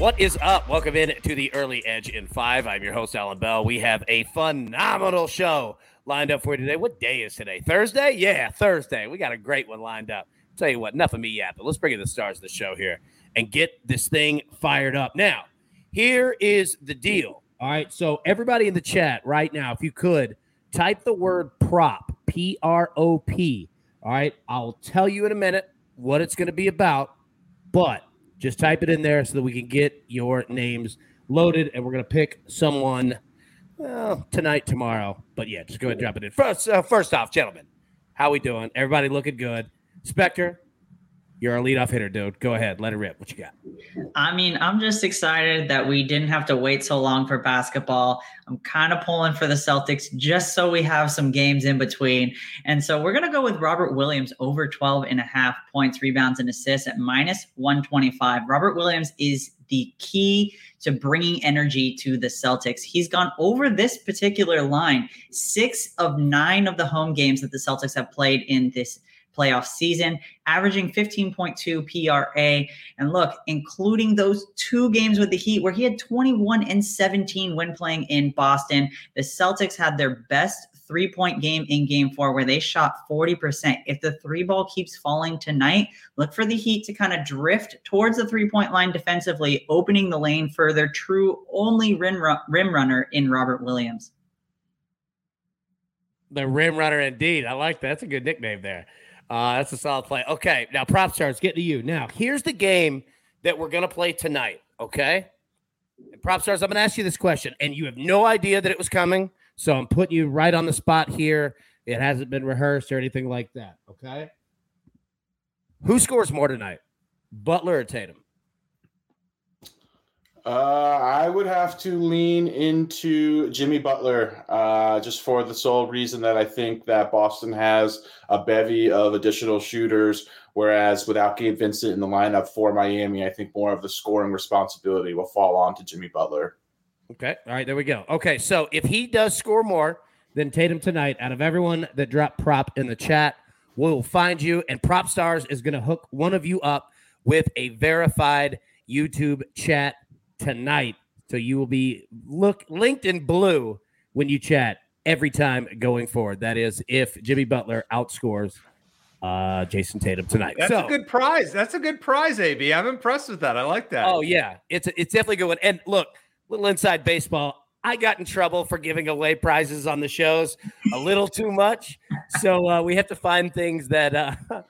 What is up? Welcome in to the Early Edge in Five. I'm your host, Allan Bell. We have a phenomenal show lined up for you today. What day is today? Thursday? Yeah, Thursday. We got a great one lined up. Tell you what, enough of me yapping. Let's bring in the stars of the show here and get this thing fired up. Now, here is the deal. All right. So, everybody in the chat right now, if you could type the word prop, P R O P. All right. I'll tell you in a minute what it's going to be about, but just type it in there so that we can get your names loaded and we're to pick someone well, tonight, tomorrow. But yeah, just go ahead and drop it in. First, uh, first off, gentlemen, how we doing? Everybody looking good. Spector, you're a leadoff hitter, dude. Go ahead, let it rip. What you got? I mean, I'm just excited that we didn't have to wait so long for basketball. I'm kind of pulling for the Celtics just so we have some games in between. And so we're going to go with Robert Williams over 12 and a half points, rebounds, and assists at minus 125. Robert Williams is the key to bringing energy to the Celtics. He's gone over this particular line six of nine of the home games that the Celtics have played in this playoff season, averaging 15.2 PRA. And look, including those two games with the Heat where he had 21 and 17 when playing in Boston, the Celtics had their best three point game in game four where they shot 40%. If the three ball keeps falling tonight, look for the Heat to kind of drift towards the three point line defensively, opening the lane for their true only rim, rim runner in Robert Williams. The rim runner, indeed. I like that. That's a good nickname there. Uh, that's a solid play. Okay, now Propstarz, get to you. Now, here's the game that we're gonna play tonight. Okay, and Propstarz, I'm gonna ask you this question, and you have no idea that it was coming, so I'm putting you right on the spot here. It hasn't been rehearsed or anything like that. Okay, who scores more tonight, Butler or Tatum? Uh, I would have to lean into Jimmy Butler, uh, just for the sole reason that I think that Boston has a bevy of additional shooters, whereas without Gabe Vincent in the lineup for Miami, I think more of the scoring responsibility will fall on to Jimmy Butler. Okay, all right, there we go. Okay, so if he does score more than Tatum tonight, out of everyone that dropped prop in the chat, we'll find you, and Propstarz is going to hook one of you up with a verified YouTube chat tonight. So you will be look linked in blue when you chat every time going forward. That is if Jimmy Butler outscores uh, Jayson Tatum tonight. That's so, a good prize. That's a good prize, AB. I'm impressed with that. I like that. Oh yeah, it's it's definitely a good one. And look, little inside baseball. I got in trouble for giving away prizes on the shows a little too much, so uh, we have to find things that uh,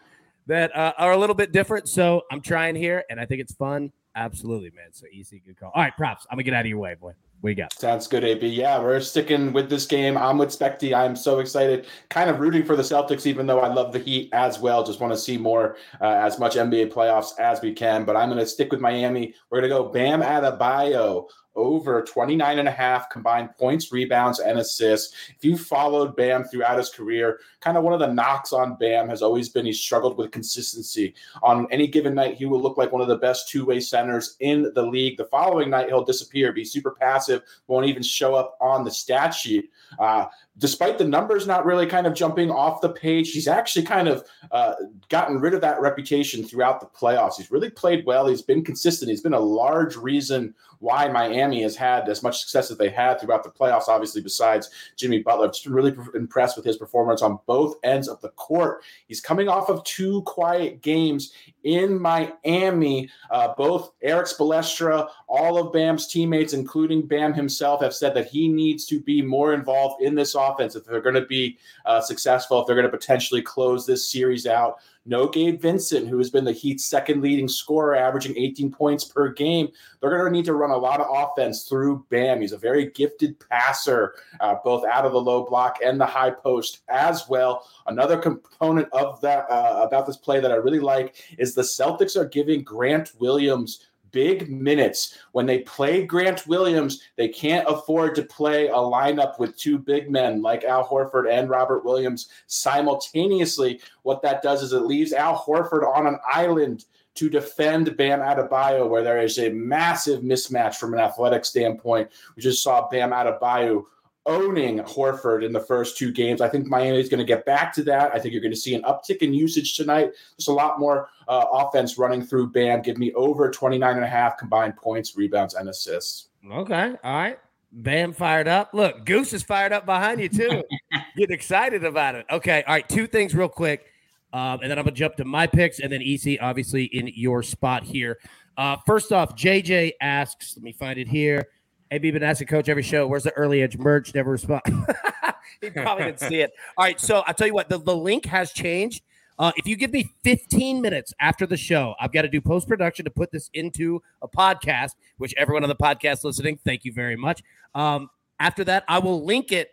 that uh, are a little bit different. So I'm trying here, and I think it's fun. Absolutely, man. So easy, good call. All right, props. I'm gonna get out of your way, boy. You got? Sounds good, AB. Yeah, we're sticking with this game. I'm with Specty. I'm so excited. Kind of rooting for the Celtics, even though I love the Heat as well. Just want to see more, uh, as much NBA playoffs as we can. But I'm going to stick with Miami. We're going to go Bam Adebayo over 29 and a half combined points, rebounds, and assists. If you followed Bam throughout his career, kind of one of the knocks on Bam has always been he struggled with consistency. On any given night, he will look like one of the best two way centers in the league. The following night, he'll disappear, be super passive, won't even show up on the stat sheet. Uh, despite the numbers not really kind of jumping off the page, he's actually kind of uh, gotten rid of that reputation throughout the playoffs. He's really played well. He's been consistent. He's been a large reason why Miami has had as much success as they had throughout the playoffs, obviously, besides Jimmy Butler. I've just been really impressed with his performance on both ends of the court. He's coming off of two quiet games in Miami. Uh, both Erik Spoelstra, all of Bam's teammates, including Bam himself, have said that he needs to be more involved in this offense if they're going to be uh, successful, if they're going to potentially close this series out. No Gabe Vincent, who has been the Heat's second leading scorer, averaging 18 points per game. They're going to need to run a lot of offense through Bam. He's a very gifted passer, uh, both out of the low block and the high post as well. Another component of that uh, about this play that I really like is the Celtics are giving Grant Williams big minutes. When they play Grant Williams, they can't afford to play a lineup with two big men like Al Horford and Robert Williams simultaneously. What that does is it leaves Al Horford on an island to defend Bam Adebayo, where there is a massive mismatch from an athletic standpoint. We just saw Bam Adebayo owning Horford in the first two games. I think Miami is going to get back to that. I think you're going to see an uptick in usage tonight. There's a lot more uh, offense running through Bam. Give me over 29 and a half combined points, rebounds, and assists. Okay. All right. Bam fired up. Look, Goose is fired up behind you too. Getting excited about it. Okay. All right. Two things real quick. Um, and then I'm going to jump to my picks and then EC, obviously, in your spot here. Uh, first off, JJ asks, let me find it here. AB been asking coach every show, where's the early edge merch? Never respond. he probably didn't see it. All right. So I'll tell you what, the, the link has changed. Uh, if you give me 15 minutes after the show, I've got to do post production to put this into a podcast, which everyone on the podcast listening, thank you very much. Um, after that, I will link it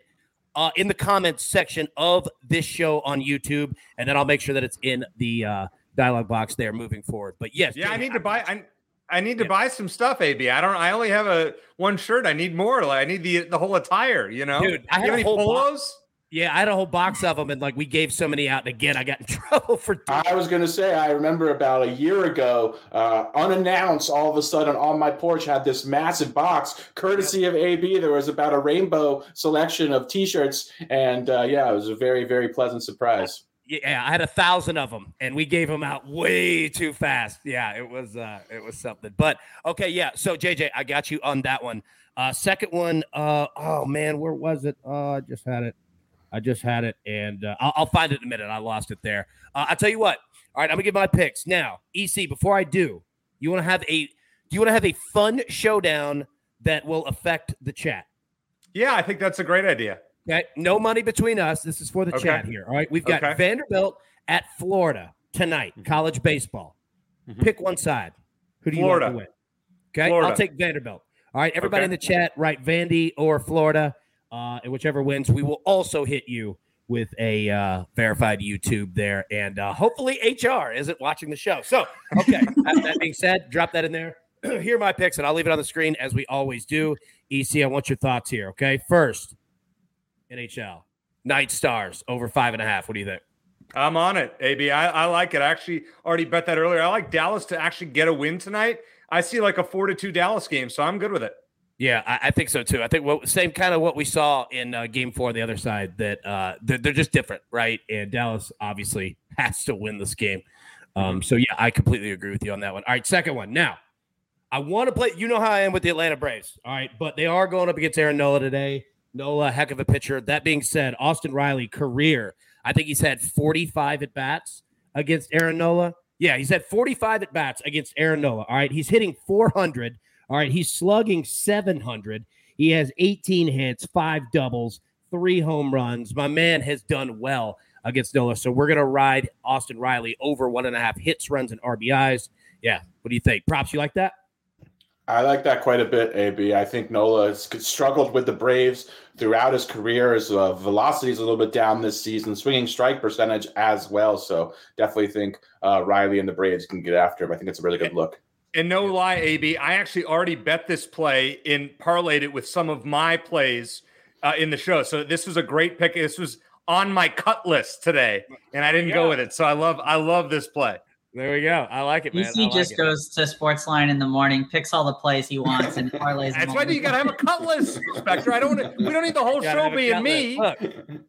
uh, in the comments section of this show on YouTube, and then I'll make sure that it's in the uh, dialogue box there moving forward. But yes, yeah, I need to buy. I, I need to yeah. buy some stuff, AB. I don't. I only have a one shirt. I need more. Like, I need the the whole attire. You know, dude. I have, any polos. Box. Yeah, I had a whole box of them, and like we gave so many out. And again, I got in trouble for. I was going to say, I remember about a year ago, uh, unannounced, all of a sudden on my porch had this massive box, courtesy of AB. There was about a rainbow selection of T-shirts, and uh, yeah, it was a very, very pleasant surprise yeah, I had a thousand of them, and we gave them out way too fast. Yeah, it was uh, it was something. But okay, yeah. So JJ, I got you on that one. Uh, second one, uh, oh man, where was it? Uh, I just had it. I just had it, and uh, I'll, I'll find it in a minute. I lost it there. Uh, I'll tell you what. All right, I'm gonna give my picks now. EC, before I do, you want to have a do you want to have a fun showdown that will affect the chat? Yeah, I think that's a great idea. Okay, no money between us. This is for the okay. chat here. All right, we've got okay. Vanderbilt at Florida tonight, mm-hmm. college baseball. Mm-hmm. Pick one side. Who do you Florida. want to win? Okay, Florida. I'll take Vanderbilt. All right, everybody okay. in the chat, write Vandy or Florida, uh, and whichever wins, we will also hit you with a uh, verified YouTube there, and uh, hopefully HR isn't watching the show. So, okay, that, that being said, drop that in there. here are my picks, and I'll leave it on the screen as we always do. EC, I want your thoughts here. Okay, first. NHL. Knight Stars over five and a half. What do you think? I'm on it, AB. I, I like it. I actually already bet that earlier. I like Dallas to actually get a win tonight. I see like a four to two Dallas game, so I'm good with it. Yeah, I, I think so too. I think what same kind of what we saw in uh, Game Four on the other side that uh, they're, they're, just different, right? And Dallas obviously has to win this game. Um, so yeah, I completely agree with you on that one. All right, second one. Now, I want to play. You know how I am with the Atlanta Braves. All right, but they are going up against Aaron Nola today. Nola, uh, heck of a pitcher. That being said, Austin Riley, career, I think he's had 45 at bats against Aaron Nola. Yeah, he's had 45 at bats against Aaron Nola. All right, he's hitting 400. All right, he's slugging 700. He has 18 hits, five doubles, three home runs. My man has done well against Nola. So we're going to ride Austin Riley over one and a half hits, runs, and RBIs. Yeah. What do you think? Props, you like that? I like that quite a bit, AB. I think Nola has struggled with the Braves throughout his career. His uh, velocity is a little bit down this season, swinging strike percentage as well. So definitely think uh, Riley and the Braves can get after him. I think it's a really good look. And no lie, AB, I actually already bet this play and parlayed it with some of my plays uh, in the show. So this was a great pick. This was on my cut list today, and I didn't yeah. go with it. So I love I love this play. There we go. I like it, man. He just it. goes to Sportsline in the morning, picks all the plays he wants, and parlays. That's why you got to have a cut list, Spector. I don't. We don't need the whole show being me. Look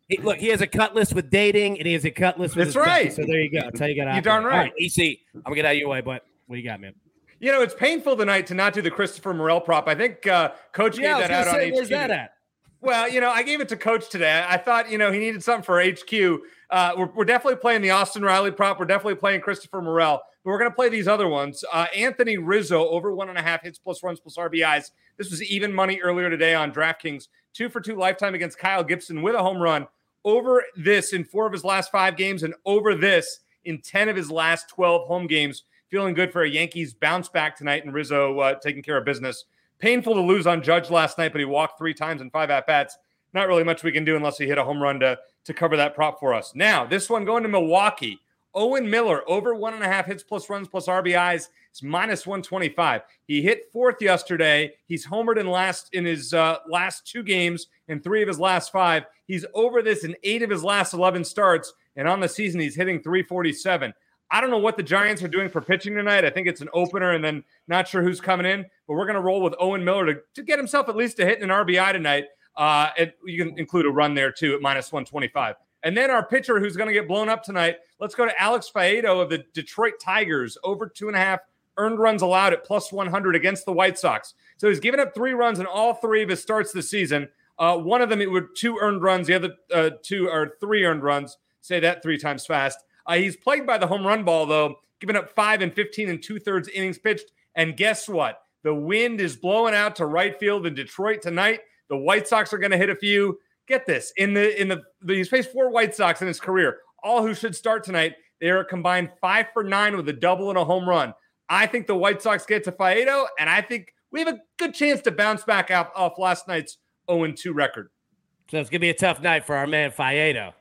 he, look, he has a cut list with dating, and he has a cut list with. That's right. So there you go. That's how you got. You darn right. right. EC, I'm gonna get out of your way, but what do you got, man? You know, it's painful tonight to not do the Christopher Morel prop. I think uh, Coach yeah, gave that out say, on Where's HQ. that at? Well, you know, I gave it to Coach today. I thought, you know, he needed something for HQ. Uh, we're, we're definitely playing the Austin Riley prop. We're definitely playing Christopher Morel. But we're going to play these other ones. Uh, Anthony Rizzo over one and a half hits plus runs plus RBIs. This was even money earlier today on DraftKings. Two for two lifetime against Kyle Gibson with a home run. Over this in four of his last five games, and over this in 10 of his last 12 home games. Feeling good for a Yankees bounce back tonight and Rizzo uh, taking care of business. Painful to lose on Judge last night, but he walked three times in five at bats. Not really much we can do unless he hit a home run to, to cover that prop for us. Now, this one going to Milwaukee Owen Miller over one and a half hits plus runs plus RBIs is minus 125. He hit fourth yesterday. He's homered in last in his uh, last two games and three of his last five. He's over this in eight of his last 11 starts. And on the season, he's hitting 347. I don't know what the Giants are doing for pitching tonight. I think it's an opener and then not sure who's coming in, but we're going to roll with Owen Miller to, to get himself at least a hit and an RBI tonight. Uh, and you can include a run there too at minus 125. And then our pitcher who's going to get blown up tonight, let's go to Alex Faedo of the Detroit Tigers, over two and a half earned runs allowed at plus 100 against the White Sox. So he's given up three runs in all three of his starts this season. Uh, one of them, it were two earned runs. The other uh, two are three earned runs. Say that three times fast. Uh, he's plagued by the home run ball, though, giving up five and 15 and two thirds innings pitched. And guess what? The wind is blowing out to right field in Detroit tonight. The White Sox are going to hit a few get this in the in the, the he's faced four White Sox in his career, all who should start tonight. They are combined five for nine with a double and a home run. I think the White Sox get to Faedo, and I think we have a good chance to bounce back off, off last night's 0 2 record. So it's gonna be a tough night for our man Faedo.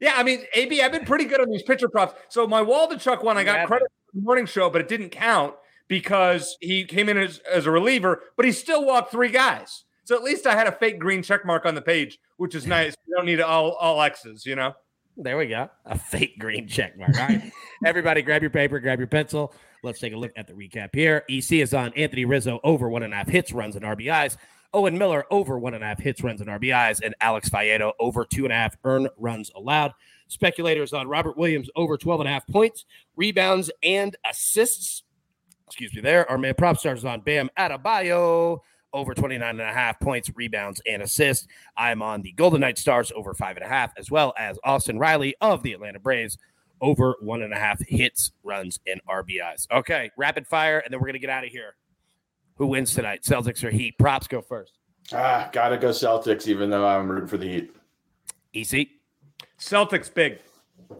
Yeah, I mean, AB, I've been pretty good on these pitcher props. So my Waldichuk one, I got credit for the morning show, but it didn't count because he came in as, as a reliever, but he still walked three guys. So at least I had a fake green check mark on the page, which is nice. You don't need all, all X's, you know? There we go. A fake green check mark. All right. Everybody grab your paper, grab your pencil. Let's take a look at the recap here. EC is on Anthony Rizzo over one and a half hits, runs, and RBIs. Owen Miller over one and a half hits, runs, and RBIs. And Alex Faedo over two and a half earn runs allowed. Speculators on Robert Williams over 12 and a half points, rebounds, and assists. Excuse me there. Our man Propstarz on Bam Adebayo over 29 and a half points, rebounds, and assists. I'm on the Golden Knight Stars over five and a half, as well as Austin Riley of the Atlanta Braves over one and a half hits, runs, and RBIs. Okay, rapid fire, and then we're going to get out of here. Who wins tonight? Celtics or Heat? Props go first. Ah, gotta go Celtics, even though I'm rooting for the Heat. EC? Celtics big.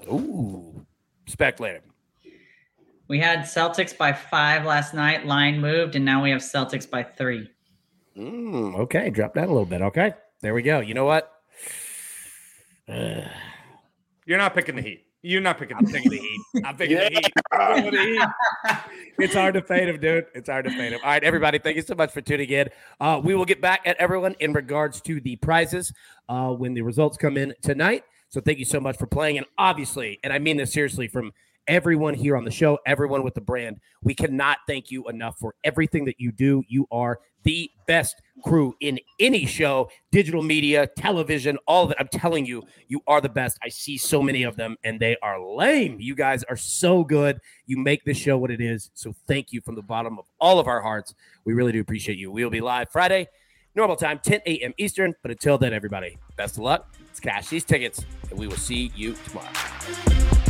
Ooh, speculative. We had Celtics by five last night. Line moved, and now we have Celtics by three. Mm, okay, drop that a little bit. Okay, there we go. You know what? Uh, You're not picking the Heat. You're not picking, the, picking the Heat. I'm picking yeah. the, heat. it's hard to fade him, dude. It's hard to fade him. All right, everybody, thank you so much for tuning in. Uh, we will get back at everyone in regards to the prizes uh, when the results come in tonight. So thank you so much for playing. And obviously, and I mean this seriously, from everyone here on the show, everyone with the brand. We cannot thank you enough for everything that you do. You are the best crew in any show, digital media, television, all of it. I'm telling you, you are the best. I see so many of them and they are lame. You guys are so good. You make this show what it is. So thank you from the bottom of all of our hearts. We really do appreciate you. We will be live Friday, normal time, 10 a.m. Eastern. But until then, everybody, best of luck. Let's cash these tickets and we will see you tomorrow.